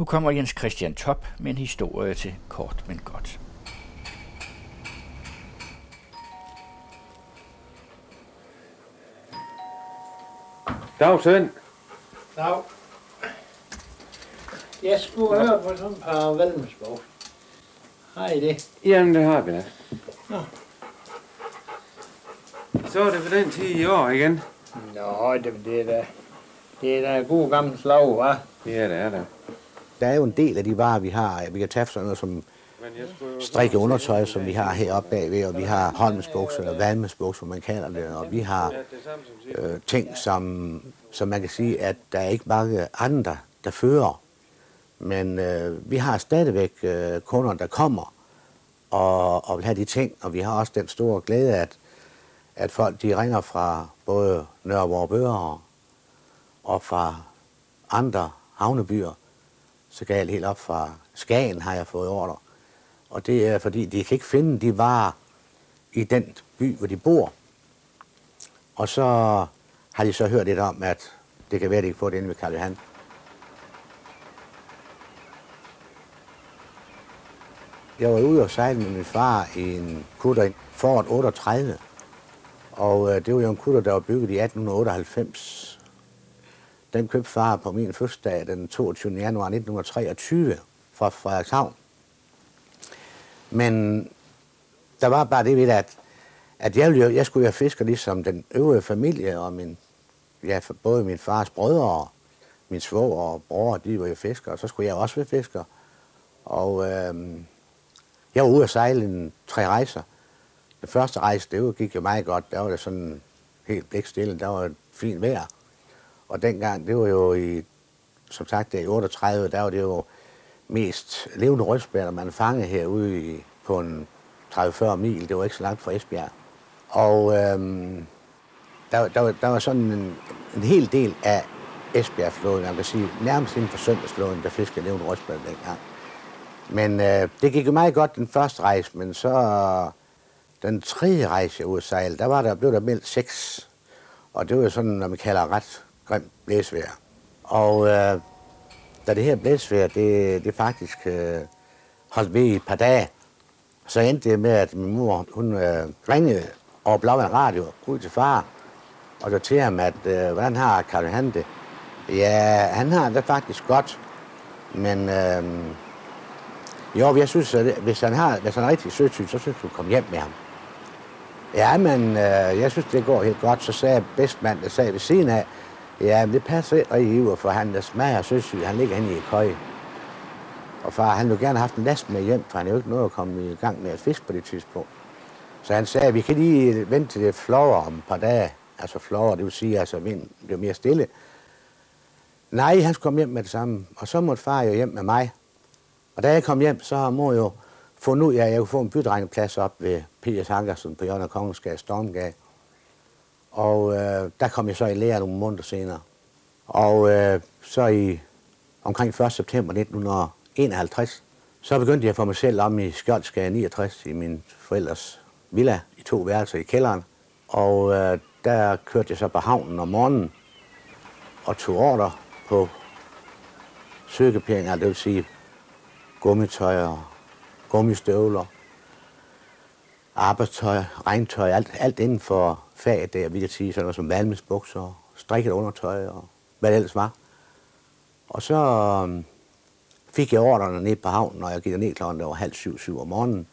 Nu kommer Jens Christian Top med en historie til kort men godt. Dag, Svend. Dag. Jeg skulle høre på sådan et par valmesbog. Har I det? Jamen, det har vi da. Nå. Så er det for den tid i år igen. Nå, det, det er da... Det er da god gammel slag, hva'? Ja, det er det. Der er jo en del af de varer, vi har. Vi kan tage sådan noget som strikke undertøj, som vi har heroppe bagved, og vi har Holmesbuks, eller Valmesbuks, som man kalder det, og vi har øh, ting, som, som man kan sige, at der er ikke mange andre, der fører. Men øh, vi har stadigvæk øh, kunder, der kommer og, og vil have de ting, og vi har også den store glæde, at, at folk de ringer fra både Nørreborg Bøger og fra andre havnebyer. Så galt helt op fra Skagen har jeg fået ordre. Og det er fordi, de kan ikke finde de varer i den by, hvor de bor. Og så har de så hørt lidt om, at det kan være, at de kan får det inde ved Karl Johan. Jeg var ude og sejle med min far i en kutter, en Ford 38. Og øh, det var jo en kutter, der var bygget i 1898. Den købte far på min fødselsdag den 22. januar 1923 fra Frederikshavn. Men der var bare det ved det, at, at jeg, ville, jo- jeg skulle jo fiske ligesom den øvrige familie, og min, ja, både min fars brødre og min svoger og bror, de var jo fiskere, og så skulle jeg også være fisker. Og øh, jeg var ude at sejle en, tre rejser. Den første rejse, det gik jo meget godt. Der var det sådan helt blikstille, der var fint vejr. Og dengang, det var jo i, som sagt, der i 38, der var det jo mest levende rødspætter, man fangede herude i, på en 30-40 mil. Det var ikke så langt fra Esbjerg. Og øhm, der, der, var- der var sådan en, en hel del af Esbjergflåden, man kan sige, nærmest inden for søndagsflåden, der fiskede levende rødspætter dengang. Men øh, det gik jo meget godt den første rejse, men så den tredje rejse, jeg ude der, var der, blev der meldt seks. Og det var jo sådan, når man kalder ret grimt blæsvejr. Og øh, da det her blæsvejr, det, det faktisk øh, holdt ved i et par dage, så endte det med, at min mor, hun øh, ringede over Blåvand Radio ud til far, og så til ham, at øh, hvordan har Karl Johan det? Ja, han har det faktisk godt, men øh, jo, jeg synes, at hvis han, har, hvis han er rigtig sødtyp, så synes du kom hjem med ham. Ja, men øh, jeg synes, det går helt godt. Så sagde bedstmand, der sagde ved siden af, ja, men det passer ikke rigtig i, for han der smager søsyg, han ligger henne i køje. Og far, han ville gerne have haft en last med hjem, for han er jo ikke noget at komme i gang med at fiske på det tidspunkt. Så han sagde, vi kan lige vente til det flover om et par dage. Altså flover, det vil sige, altså vind bliver mere stille. Nej, han skulle komme hjem med det samme. Og så måtte far jo hjem med mig. Og da jeg kom hjem, så har mor jo fundet ud af, at jeg kunne få en bydrengeplads op ved P.S. Hankersen på Jørgen Kongensgade, Stormgade. Og øh, der kom jeg så i lære nogle måneder senere. Og øh, så i omkring 1. september 1951, så begyndte jeg for mig selv om i Skjoldsgade 69 i min forældres villa i to værelser i kælderen. Og øh, der kørte jeg så på havnen om morgenen og tog ordre på søgepenge, altså det vil sige gummitøj og gummistøvler, arbejdstøj, regntøj, alt, alt inden for fag der, vil jeg sige, sådan noget som valmesbukser, strikket undertøj og hvad det ellers var. Og så øhm, fik jeg ordrene ned på havnen, og jeg gik ned klokken over halv syv, syv om morgenen.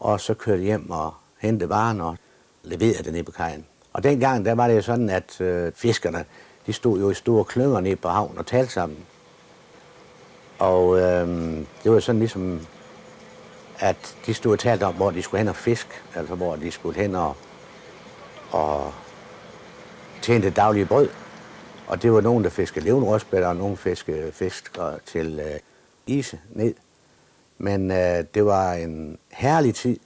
Og så kørte jeg hjem og hentede varen og leverede det ned på kajen. Og dengang, der var det jo sådan, at øh, fiskerne, de stod jo i store klynger ned på havnen og talte sammen. Og øh, det var sådan ligesom, at de stod og talte om, hvor de skulle hen og fisk, altså hvor de skulle hen og, og tjene det daglige brød. Og det var nogen, der fiskede levende rødspætter, og nogen fiskede fisk til øh, ise ned. Men øh, det var en herlig tid,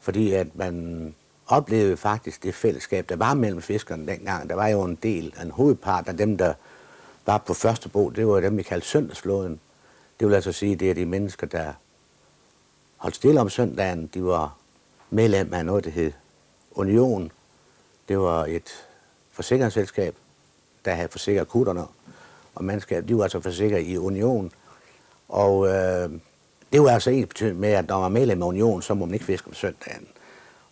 fordi at man oplevede faktisk det fællesskab, der var mellem fiskerne dengang. Der var jo en del, en hovedpart af dem, der var på første bog, det var dem, vi kaldte søndagsflåden. Det vil altså sige, det er de mennesker, der holdt stille om søndagen. De var medlem af noget, der hed Union. Det var et forsikringsselskab, der havde forsikret kutterne og mandskab. De var altså forsikret i Union. Og øh, det var altså ens betydning med, at når man var medlem af union, så må man ikke fiske om søndagen.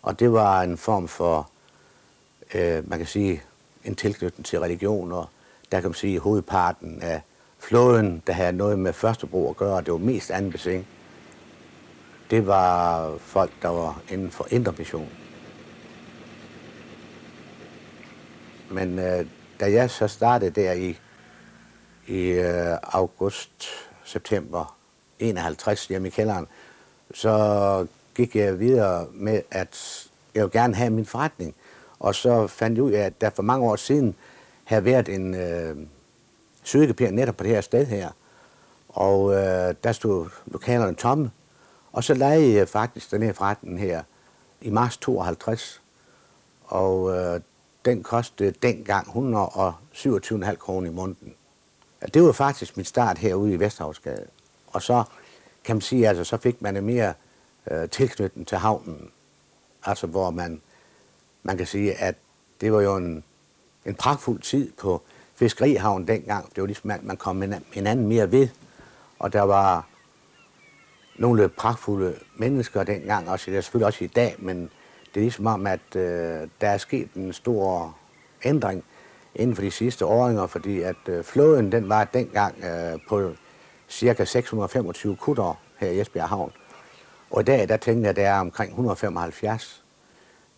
Og det var en form for, øh, man kan sige, en tilknytning til religion, og der kan man sige, hovedparten af flåden, der havde noget med førstebro at gøre, det var mest anden besing. Det var folk, der var inden for indre mission. Men øh, da jeg så startede der i, i øh, august, september 51 hjemme i kælderen, så gik jeg videre med, at jeg ville gerne have min forretning. Og så fandt jeg ud af, at der for mange år siden havde været en øh, sydekapir netop på det her sted her. Og øh, der stod lokalerne tomme. Og så lejede jeg faktisk den her forretning her i marts 52. Og øh, den kostede dengang 127,5 kroner i måneden. Det var faktisk mit start herude i Vesterhavsgade. Og så kan man sige, altså så fik man en mere øh, tilknytning til havnen. Altså hvor man, man kan sige, at det var jo en, en pragtfuld tid på fiskerihavn dengang. Det var ligesom, at man kom hinanden mere ved. Og der var nogle pragtfulde mennesker dengang, også det er selvfølgelig også i dag, men det er ligesom om, at øh, der er sket en stor ændring inden for de sidste åringer, fordi at øh, flåden den var dengang øh, på cirka 625 kutter her i Esbjerg Havn. Og i dag, der tænker jeg, at det er omkring 175.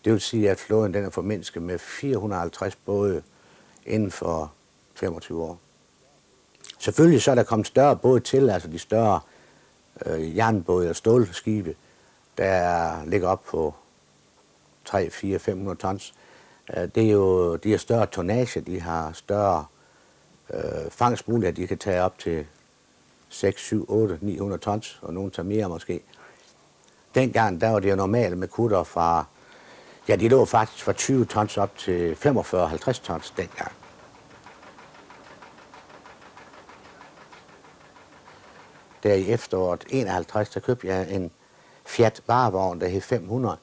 Det vil sige, at flåden den er formindsket med 450 både inden for 25 år. Selvfølgelig så er der kommet større både til, altså de større øh, jernbåde og stålskibe, der ligger op på 3, 4, 500 tons. Øh, det er jo, de har større tonnage, de har større øh, fangstmuligheder, de kan tage op til 6, 7, 8, 900 tons, og nogen tager mere måske. Dengang, der var det jo normalt med kutter fra, ja, de lå faktisk fra 20 tons op til 45-50 tons dengang. Der i efteråret 51, der købte jeg en Fiat varevogn, der hed 500.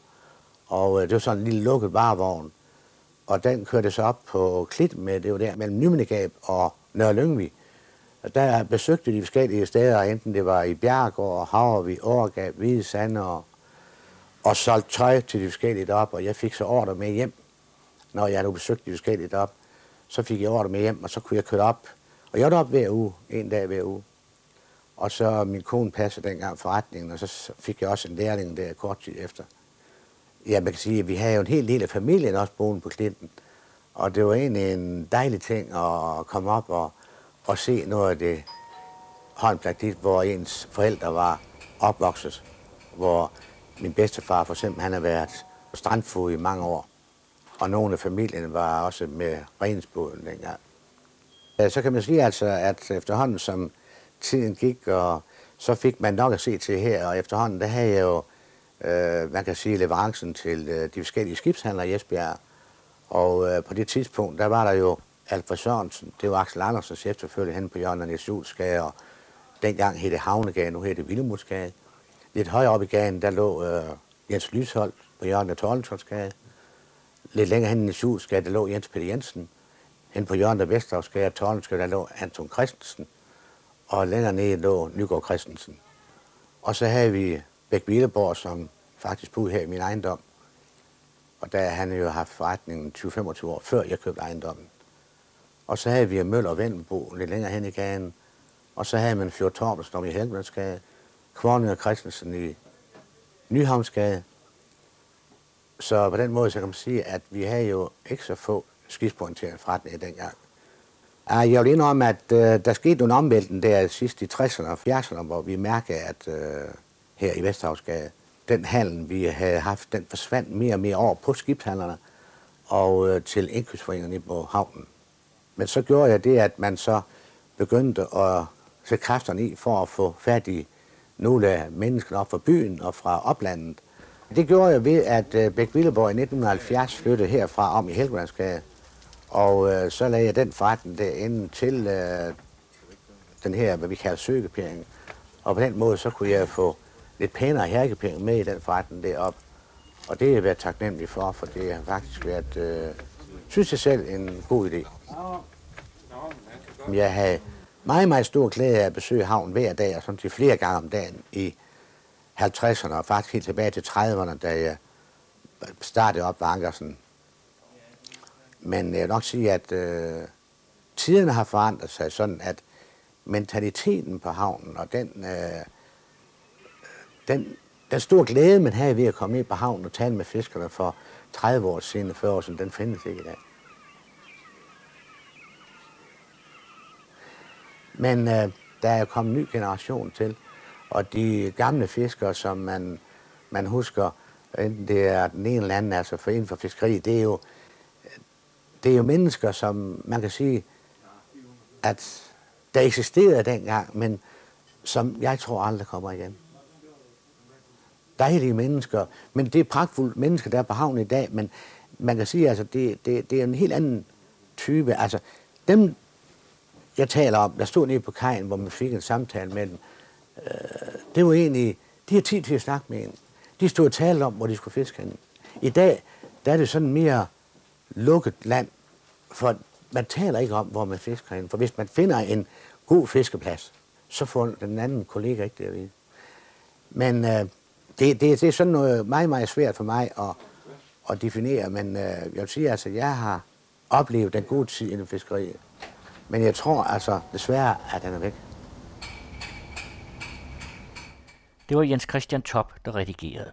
Og øh, det var sådan en lille lukket varevogn. Og den kørte så op på Klit med, det var der mellem Nymindegab og Nørre Lyngvi. Og der besøgte de forskellige steder, enten det var i Bjergård, Havervi, Årgab, Hvide Sande og, og solgte tøj til de forskellige deroppe, og jeg fik så ordre med hjem, når jeg nu besøgte de forskellige deroppe. Så fik jeg ordre med hjem, og så kunne jeg køre op. Og jeg var op hver uge, en dag hver uge. Og så min kone passede dengang forretningen, og så fik jeg også en lærling der kort tid efter. Ja, man kan sige, at vi havde jo en hel del af familien også boende på Klinten. Og det var egentlig en dejlig ting at komme op og, og se noget af det håndpraktik, hvor ens forældre var opvokset. Hvor min bedstefar for eksempel, han har været strandfod i mange år. Og nogle af familien var også med rensbåden dengang. Så kan man sige altså, at efterhånden som tiden gik, og så fik man nok at se til her, og efterhånden, der havde jeg jo, øh, man kan sige, leverancen til øh, de forskellige skibshandlere i Esbjerg. Og øh, på det tidspunkt, der var der jo Alfred Sørensen, det var Axel Andersens chef selvfølgelig hen på Jørgen af Niels og dengang hed det Havnegade, nu hedder det Villemudsgade. Lidt højere op i gaden, der lå øh, Jens Lysholdt på Jørgen af Torlensholdsgade. Lidt længere hen i Niels der lå Jens Peter Jensen. Hen på Jørgen af Vesterhavsgade og Torlensgade, der lå Anton Christensen og længere nede lå Nygaard Christensen. Og så havde vi Bæk Villeborg, som faktisk boede her i min ejendom. Og der han jo haft forretningen 20-25 år før jeg købte ejendommen. Og så havde vi Møller og Vendenbo lidt længere hen i gaden. Og så havde man Fjord Torbensen i Helgelandsgade, Kvorning og Christensen i Nyhavnsgade. Så på den måde så kan man sige, at vi havde jo ikke så få skidspointerede forretninger dengang. Jeg vil indrømme, at uh, der skete nogle omvæltning der sidst i 60'erne og 70'erne, hvor vi mærkede, at øh, her i Vesthavsgade, den handel, vi havde haft, den forsvandt mere og mere over på skibshandlerne og øh, til indkøbsforeningerne på havnen. Men så gjorde jeg det, at man så begyndte at sætte kræfterne i for at få fat i nogle af menneskene op fra byen og fra oplandet. Det gjorde jeg ved, at uh, Bæk Villeborg i 1970 flyttede herfra om i Helgelandsgade og øh, så lagde jeg den forretning derinde til øh, den her, hvad vi kalder søgepering. Og på den måde, så kunne jeg få lidt pænere herkepenge med i den forretning deroppe. Og det er jeg været taknemmelig for, for det har faktisk været, øh, synes jeg selv, en god idé. Jeg havde meget, meget stor glæde af at besøge havnen hver dag, og sådan til flere gange om dagen i 50'erne, og faktisk helt tilbage til 30'erne, da jeg startede op ved Ankersen. Men jeg vil nok sige, at øh, tiderne har forandret sig sådan, at mentaliteten på havnen og den, øh, den, den store glæde, man havde ved at komme ind på havnen og tale med fiskerne for 30 år siden, 40 år siden, den findes ikke i dag. Men øh, der er kommet en ny generation til, og de gamle fiskere, som man, man husker, enten det er den ene eller anden, altså for inden for fiskeri, det er jo, det er jo mennesker, som man kan sige, at der eksisterede dengang, men som jeg tror aldrig kommer igen. Dejlige mennesker, men det er pragtfulde mennesker, der er på havnen i dag, men man kan sige, altså, det, det, det er en helt anden type. Altså, dem, jeg taler om, der stod nede på kajen, hvor man fik en samtale med dem, øh, det var egentlig, de har tid til at snakke med en. De stod og talte om, hvor de skulle fiske henne. I dag, der er det sådan mere lukket land, for man taler ikke om, hvor man fisker henne. For hvis man finder en god fiskeplads, så får den anden kollega ikke det at vide. Men øh, det, det, det er sådan noget meget, meget svært for mig at, at definere, men øh, jeg vil sige, altså, jeg har oplevet den gode tid inden fiskeriet. Men jeg tror altså desværre, at den er væk. Det var Jens Christian Top, der redigerede.